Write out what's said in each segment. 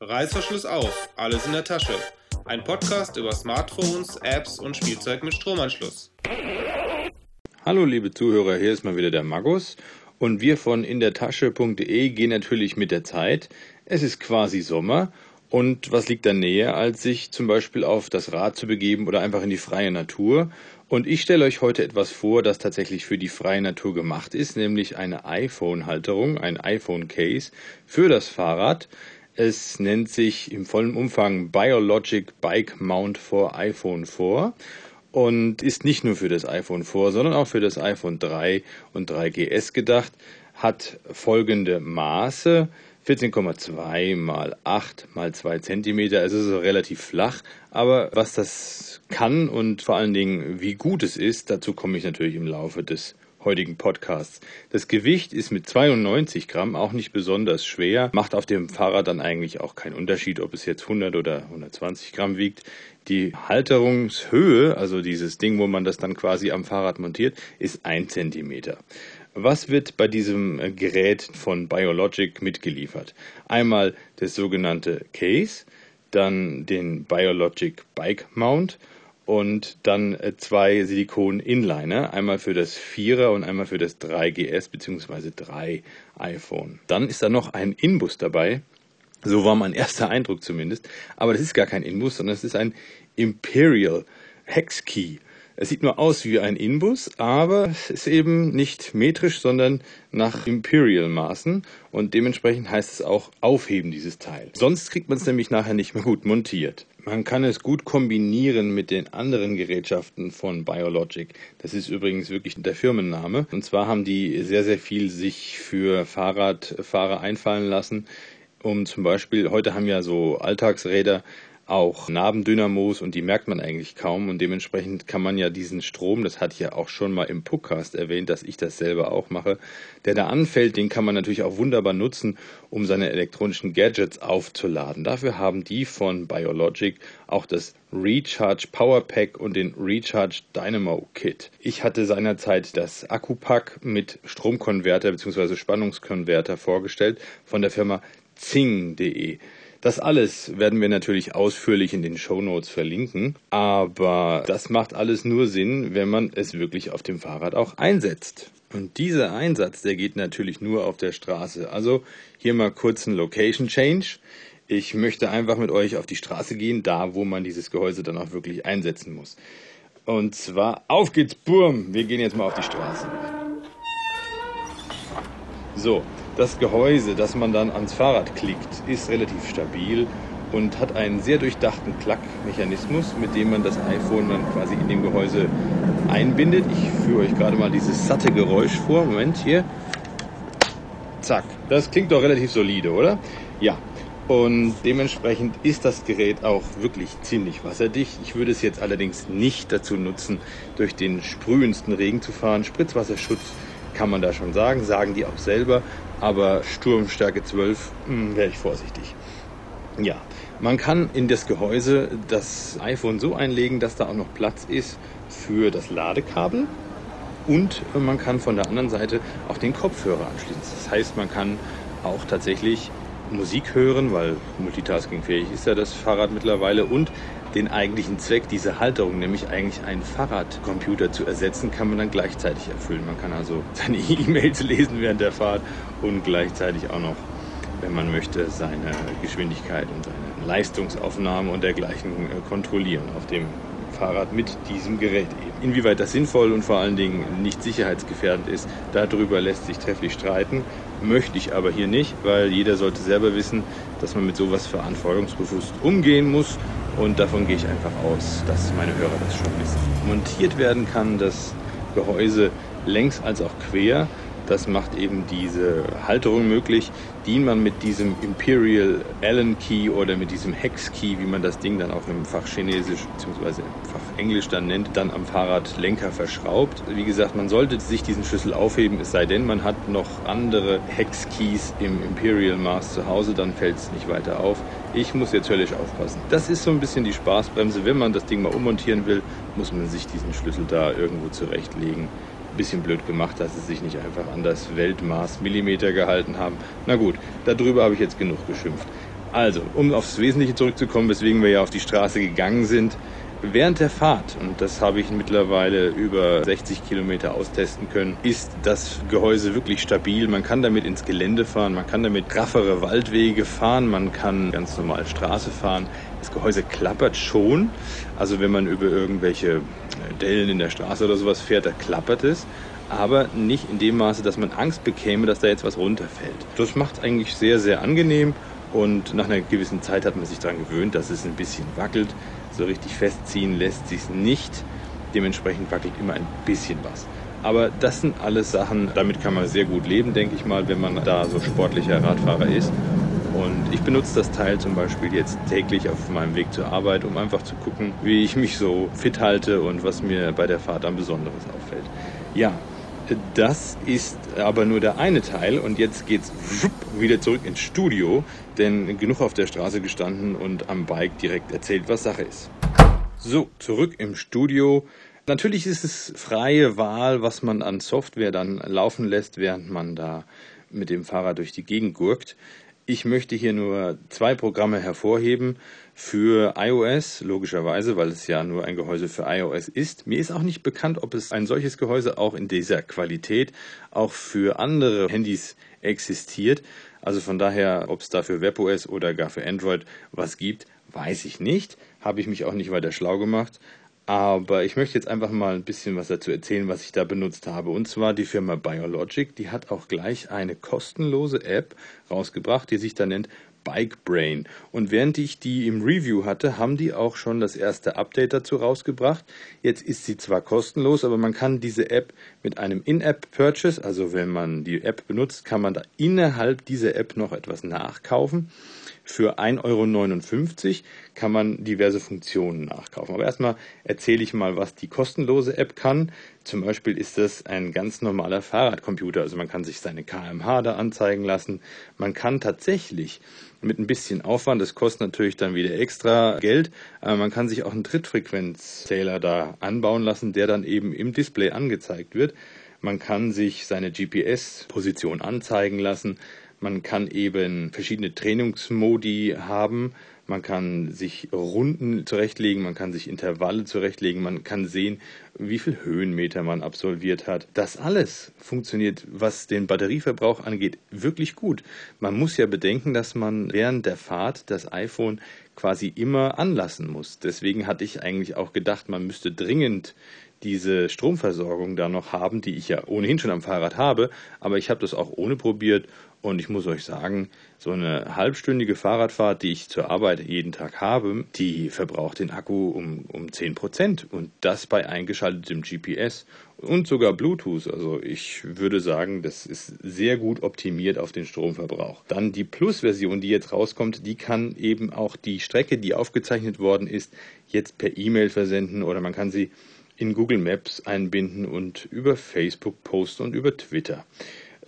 Reißverschluss auf, alles in der Tasche. Ein Podcast über Smartphones, Apps und Spielzeug mit Stromanschluss. Hallo liebe Zuhörer, hier ist mal wieder der Magus und wir von indertasche.de gehen natürlich mit der Zeit. Es ist quasi Sommer und was liegt da näher, als sich zum Beispiel auf das Rad zu begeben oder einfach in die freie Natur? Und ich stelle euch heute etwas vor, das tatsächlich für die freie Natur gemacht ist, nämlich eine iPhone-Halterung, ein iPhone-Case für das Fahrrad. Es nennt sich im vollen Umfang Biologic Bike Mount for iPhone 4 und ist nicht nur für das iPhone 4, sondern auch für das iPhone 3 und 3GS gedacht, hat folgende Maße. 14,2 mal 8 mal 2 cm. Es ist relativ flach, aber was das kann und vor allen Dingen wie gut es ist, dazu komme ich natürlich im Laufe des heutigen Podcasts. Das Gewicht ist mit 92 Gramm auch nicht besonders schwer, macht auf dem Fahrrad dann eigentlich auch keinen Unterschied, ob es jetzt 100 oder 120 Gramm wiegt. Die Halterungshöhe, also dieses Ding, wo man das dann quasi am Fahrrad montiert, ist 1 cm. Was wird bei diesem Gerät von Biologic mitgeliefert? Einmal das sogenannte Case, dann den Biologic Bike Mount und dann äh, zwei Silikon-Inliner, einmal für das 4er und einmal für das 3GS bzw. 3 iPhone. Dann ist da noch ein Inbus dabei, so war mein erster Eindruck zumindest, aber das ist gar kein Inbus, sondern es ist ein Imperial Hex Key. Es sieht nur aus wie ein Inbus, aber es ist eben nicht metrisch, sondern nach Imperial-Maßen und dementsprechend heißt es auch aufheben dieses Teil. Sonst kriegt man es nämlich nachher nicht mehr gut montiert. Man kann es gut kombinieren mit den anderen Gerätschaften von Biologic. Das ist übrigens wirklich der Firmenname. Und zwar haben die sehr, sehr viel sich für Fahrradfahrer einfallen lassen, um zum Beispiel, heute haben ja so Alltagsräder auch Nabendynamos und die merkt man eigentlich kaum und dementsprechend kann man ja diesen Strom, das hatte ich ja auch schon mal im Puckcast erwähnt, dass ich das selber auch mache, der da anfällt, den kann man natürlich auch wunderbar nutzen, um seine elektronischen Gadgets aufzuladen. Dafür haben die von Biologic auch das Recharge Power Pack und den Recharge Dynamo Kit. Ich hatte seinerzeit das Akkupack mit Stromkonverter bzw. Spannungskonverter vorgestellt von der Firma Zing.de. Das alles werden wir natürlich ausführlich in den Show Notes verlinken, aber das macht alles nur Sinn, wenn man es wirklich auf dem Fahrrad auch einsetzt. Und dieser Einsatz, der geht natürlich nur auf der Straße. Also hier mal kurz ein Location Change. Ich möchte einfach mit euch auf die Straße gehen, da wo man dieses Gehäuse dann auch wirklich einsetzen muss. Und zwar auf geht's, Burm! Wir gehen jetzt mal auf die Straße. So, das Gehäuse, das man dann ans Fahrrad klickt, ist relativ stabil und hat einen sehr durchdachten Klackmechanismus, mit dem man das iPhone dann quasi in dem Gehäuse einbindet. Ich führe euch gerade mal dieses satte Geräusch vor. Moment, hier. Zack. Das klingt doch relativ solide, oder? Ja. Und dementsprechend ist das Gerät auch wirklich ziemlich wasserdicht. Ich würde es jetzt allerdings nicht dazu nutzen, durch den sprühendsten Regen zu fahren. Spritzwasserschutz kann man da schon sagen, sagen die auch selber. Aber Sturmstärke 12 hm, wäre ich vorsichtig. Ja, man kann in das Gehäuse das iPhone so einlegen, dass da auch noch Platz ist für das Ladekabel. Und man kann von der anderen Seite auch den Kopfhörer anschließen. Das heißt, man kann auch tatsächlich Musik hören, weil multitaskingfähig ist ja das Fahrrad mittlerweile und den eigentlichen Zweck dieser Halterung, nämlich eigentlich einen Fahrradcomputer zu ersetzen, kann man dann gleichzeitig erfüllen. Man kann also seine E-Mails lesen während der Fahrt und gleichzeitig auch noch, wenn man möchte, seine Geschwindigkeit und seine Leistungsaufnahme und dergleichen äh, kontrollieren auf dem Fahrrad mit diesem Gerät eben. Inwieweit das sinnvoll und vor allen Dingen nicht sicherheitsgefährdend ist, darüber lässt sich trefflich streiten. Möchte ich aber hier nicht, weil jeder sollte selber wissen, dass man mit sowas verantwortungsbewusst umgehen muss und davon gehe ich einfach aus, dass meine Hörer das schon wissen. Montiert werden kann das Gehäuse längs als auch quer das macht eben diese Halterung möglich, die man mit diesem Imperial Allen Key oder mit diesem Hex Key, wie man das Ding dann auch im Fach Chinesisch bzw. im Fach Englisch dann nennt, dann am Fahrradlenker verschraubt. Wie gesagt, man sollte sich diesen Schlüssel aufheben, es sei denn, man hat noch andere Hex Keys im Imperial Maß zu Hause, dann fällt es nicht weiter auf. Ich muss jetzt höllisch aufpassen. Das ist so ein bisschen die Spaßbremse. Wenn man das Ding mal ummontieren will, muss man sich diesen Schlüssel da irgendwo zurechtlegen bisschen blöd gemacht, dass sie sich nicht einfach an das Weltmaß Millimeter gehalten haben. Na gut, darüber habe ich jetzt genug geschimpft. Also, um aufs Wesentliche zurückzukommen, weswegen wir ja auf die Straße gegangen sind, Während der Fahrt, und das habe ich mittlerweile über 60 Kilometer austesten können, ist das Gehäuse wirklich stabil. Man kann damit ins Gelände fahren, man kann damit raffere Waldwege fahren, man kann ganz normal Straße fahren. Das Gehäuse klappert schon. Also wenn man über irgendwelche Dellen in der Straße oder sowas fährt, da klappert es. Aber nicht in dem Maße, dass man Angst bekäme, dass da jetzt was runterfällt. Das macht es eigentlich sehr, sehr angenehm. Und nach einer gewissen Zeit hat man sich daran gewöhnt, dass es ein bisschen wackelt so richtig festziehen lässt sich nicht. Dementsprechend wackelt immer ein bisschen was. Aber das sind alles Sachen, damit kann man sehr gut leben, denke ich mal, wenn man da so sportlicher Radfahrer ist. Und ich benutze das Teil zum Beispiel jetzt täglich auf meinem Weg zur Arbeit, um einfach zu gucken, wie ich mich so fit halte und was mir bei der Fahrt am Besonderes auffällt. Ja, das ist aber nur der eine Teil und jetzt geht's wieder zurück ins Studio, denn genug auf der Straße gestanden und am Bike direkt erzählt, was Sache ist. So, zurück im Studio. Natürlich ist es freie Wahl, was man an Software dann laufen lässt, während man da mit dem Fahrrad durch die Gegend gurkt. Ich möchte hier nur zwei Programme hervorheben für iOS, logischerweise, weil es ja nur ein Gehäuse für iOS ist. Mir ist auch nicht bekannt, ob es ein solches Gehäuse auch in dieser Qualität auch für andere Handys existiert. Also von daher, ob es da für WebOS oder gar für Android was gibt, weiß ich nicht. Habe ich mich auch nicht weiter schlau gemacht. Aber ich möchte jetzt einfach mal ein bisschen was dazu erzählen, was ich da benutzt habe. Und zwar die Firma Biologic, die hat auch gleich eine kostenlose App rausgebracht, die sich da nennt Bike Brain. Und während ich die im Review hatte, haben die auch schon das erste Update dazu rausgebracht. Jetzt ist sie zwar kostenlos, aber man kann diese App mit einem In-App-Purchase, also wenn man die App benutzt, kann man da innerhalb dieser App noch etwas nachkaufen. Für 1,59 Euro kann man diverse Funktionen nachkaufen. Aber erstmal erzähle ich mal, was die kostenlose App kann. Zum Beispiel ist das ein ganz normaler Fahrradcomputer. Also man kann sich seine KMH da anzeigen lassen. Man kann tatsächlich mit ein bisschen Aufwand, das kostet natürlich dann wieder extra Geld, aber man kann sich auch einen Trittfrequenzzähler da anbauen lassen, der dann eben im Display angezeigt wird. Man kann sich seine GPS-Position anzeigen lassen. Man kann eben verschiedene Trainingsmodi haben. Man kann sich Runden zurechtlegen, man kann sich Intervalle zurechtlegen, man kann sehen, wie viel Höhenmeter man absolviert hat. Das alles funktioniert, was den Batterieverbrauch angeht, wirklich gut. Man muss ja bedenken, dass man während der Fahrt das iPhone quasi immer anlassen muss. Deswegen hatte ich eigentlich auch gedacht, man müsste dringend diese Stromversorgung da noch haben, die ich ja ohnehin schon am Fahrrad habe, aber ich habe das auch ohne probiert und ich muss euch sagen, so eine halbstündige Fahrradfahrt, die ich zur Arbeit jeden Tag habe, die verbraucht den Akku um, um 10 Prozent. Und das bei eingeschaltetem GPS und sogar Bluetooth. Also ich würde sagen, das ist sehr gut optimiert auf den Stromverbrauch. Dann die Plus-Version, die jetzt rauskommt, die kann eben auch die Strecke, die aufgezeichnet worden ist, jetzt per E-Mail versenden oder man kann sie in Google Maps einbinden und über Facebook posten und über Twitter.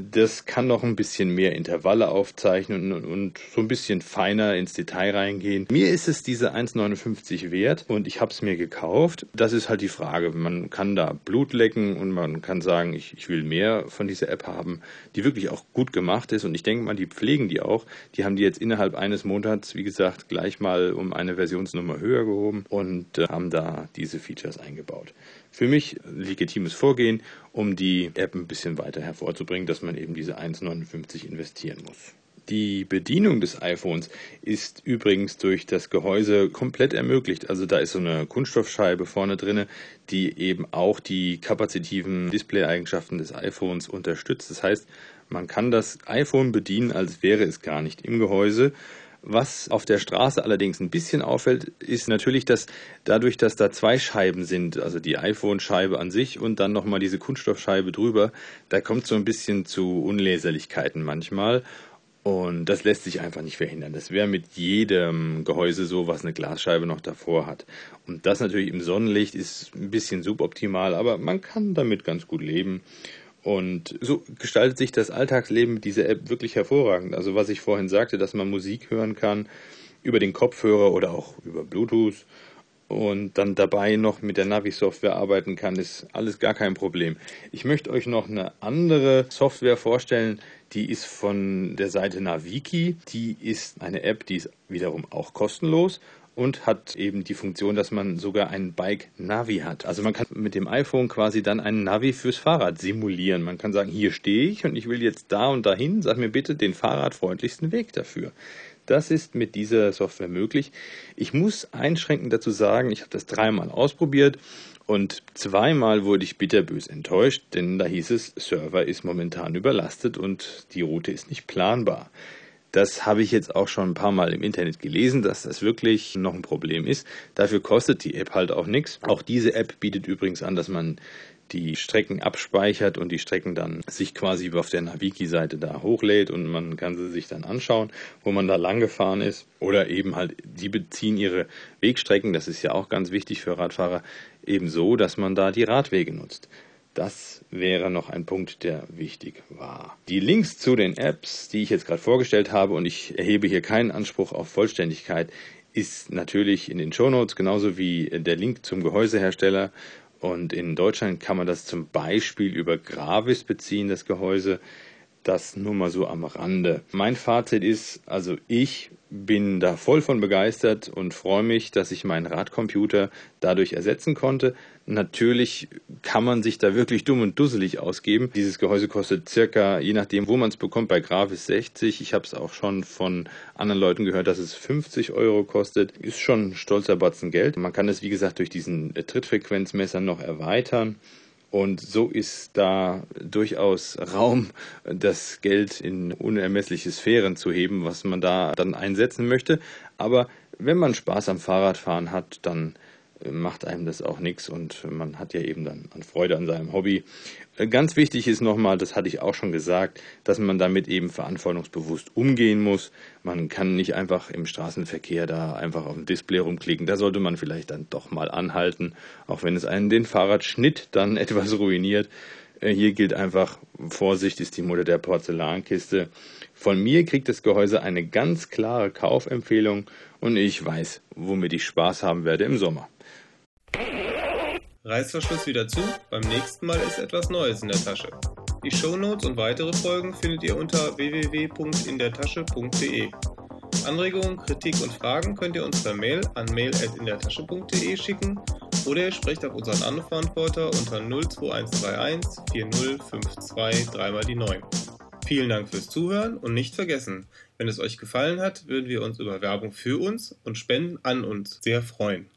Das kann noch ein bisschen mehr Intervalle aufzeichnen und, und, so ein bisschen feiner ins Detail reingehen. Mir ist es diese 1,59 wert und ich habe es mir gekauft. Das ist halt die Frage. Man kann da Blut lecken und man kann sagen, ich, ich will mehr von dieser App haben, die wirklich auch gut gemacht ist. Und ich denke mal, die pflegen die auch. Die haben die jetzt innerhalb eines Monats, wie gesagt, gleich mal um eine Versionsnummer höher gehoben und äh, haben da diese Features eingebaut für mich legitimes Vorgehen, um die App ein bisschen weiter hervorzubringen, dass man eben diese 1,59 investieren muss. Die Bedienung des iPhones ist übrigens durch das Gehäuse komplett ermöglicht. Also da ist so eine Kunststoffscheibe vorne drin, die eben auch die kapazitiven Display-Eigenschaften des iPhones unterstützt. Das heißt, man kann das iPhone bedienen, als wäre es gar nicht im Gehäuse. Was auf der Straße allerdings ein bisschen auffällt, ist natürlich, dass dadurch, dass da zwei Scheiben sind, also die iPhone-Scheibe an sich und dann nochmal diese Kunststoffscheibe drüber, da kommt so ein bisschen zu Unleserlichkeiten manchmal. Und das lässt sich einfach nicht verhindern. Das wäre mit jedem Gehäuse so, was eine Glasscheibe noch davor hat. Und das natürlich im Sonnenlicht ist ein bisschen suboptimal, aber man kann damit ganz gut leben. Und so gestaltet sich das Alltagsleben mit dieser App wirklich hervorragend. Also was ich vorhin sagte, dass man Musik hören kann über den Kopfhörer oder auch über Bluetooth und dann dabei noch mit der Navi-Software arbeiten kann, ist alles gar kein Problem. Ich möchte euch noch eine andere Software vorstellen, Die ist von der Seite Naviki. Die ist eine App, die ist wiederum auch kostenlos und hat eben die Funktion, dass man sogar ein Bike Navi hat. Also man kann mit dem iPhone quasi dann einen Navi fürs Fahrrad simulieren. Man kann sagen, hier stehe ich und ich will jetzt da und dahin, sag mir bitte den fahrradfreundlichsten Weg dafür. Das ist mit dieser Software möglich. Ich muss einschränkend dazu sagen, ich habe das dreimal ausprobiert und zweimal wurde ich bitterbös enttäuscht, denn da hieß es, Server ist momentan überlastet und die Route ist nicht planbar. Das habe ich jetzt auch schon ein paar Mal im Internet gelesen, dass das wirklich noch ein Problem ist. Dafür kostet die App halt auch nichts. Auch diese App bietet übrigens an, dass man die Strecken abspeichert und die Strecken dann sich quasi auf der Naviki-Seite da hochlädt und man kann sie sich dann anschauen, wo man da lang gefahren ist. Oder eben halt, die beziehen ihre Wegstrecken, das ist ja auch ganz wichtig für Radfahrer, eben so, dass man da die Radwege nutzt. Das wäre noch ein Punkt, der wichtig war. Die Links zu den Apps, die ich jetzt gerade vorgestellt habe, und ich erhebe hier keinen Anspruch auf Vollständigkeit, ist natürlich in den Shownotes, genauso wie der Link zum Gehäusehersteller. Und in Deutschland kann man das zum Beispiel über Gravis beziehen, das Gehäuse. Das nur mal so am Rande. Mein Fazit ist, also ich bin da voll von begeistert und freue mich, dass ich meinen Radcomputer dadurch ersetzen konnte. Natürlich kann man sich da wirklich dumm und dusselig ausgeben. Dieses Gehäuse kostet circa, je nachdem, wo man es bekommt, bei Gravis 60. Ich habe es auch schon von anderen Leuten gehört, dass es 50 Euro kostet. Ist schon ein stolzer Batzen Geld. Man kann es, wie gesagt, durch diesen Trittfrequenzmesser noch erweitern. Und so ist da durchaus Raum, das Geld in unermessliche Sphären zu heben, was man da dann einsetzen möchte. Aber wenn man Spaß am Fahrradfahren hat, dann macht einem das auch nichts und man hat ja eben dann an Freude an seinem Hobby. Äh, ganz wichtig ist nochmal, das hatte ich auch schon gesagt, dass man damit eben verantwortungsbewusst umgehen muss. Man kann nicht einfach im Straßenverkehr da einfach auf dem Display rumklicken. Da sollte man vielleicht dann doch mal anhalten, auch wenn es einen den Fahrradschnitt dann etwas ruiniert. Äh, hier gilt einfach, Vorsicht ist die Mutter der Porzellankiste. Von mir kriegt das Gehäuse eine ganz klare Kaufempfehlung und ich weiß, womit ich Spaß haben werde im Sommer. Reißverschluss wieder zu, beim nächsten Mal ist etwas Neues in der Tasche. Die Shownotes und weitere Folgen findet ihr unter www.indertasche.de. Anregungen, Kritik und Fragen könnt ihr uns per Mail an mail.indertasche.de schicken oder ihr sprecht auf unseren Anrufbeantworter unter 02131 4052 3 mal die 9. Vielen Dank fürs Zuhören und nicht vergessen, wenn es euch gefallen hat, würden wir uns über Werbung für uns und Spenden an uns sehr freuen.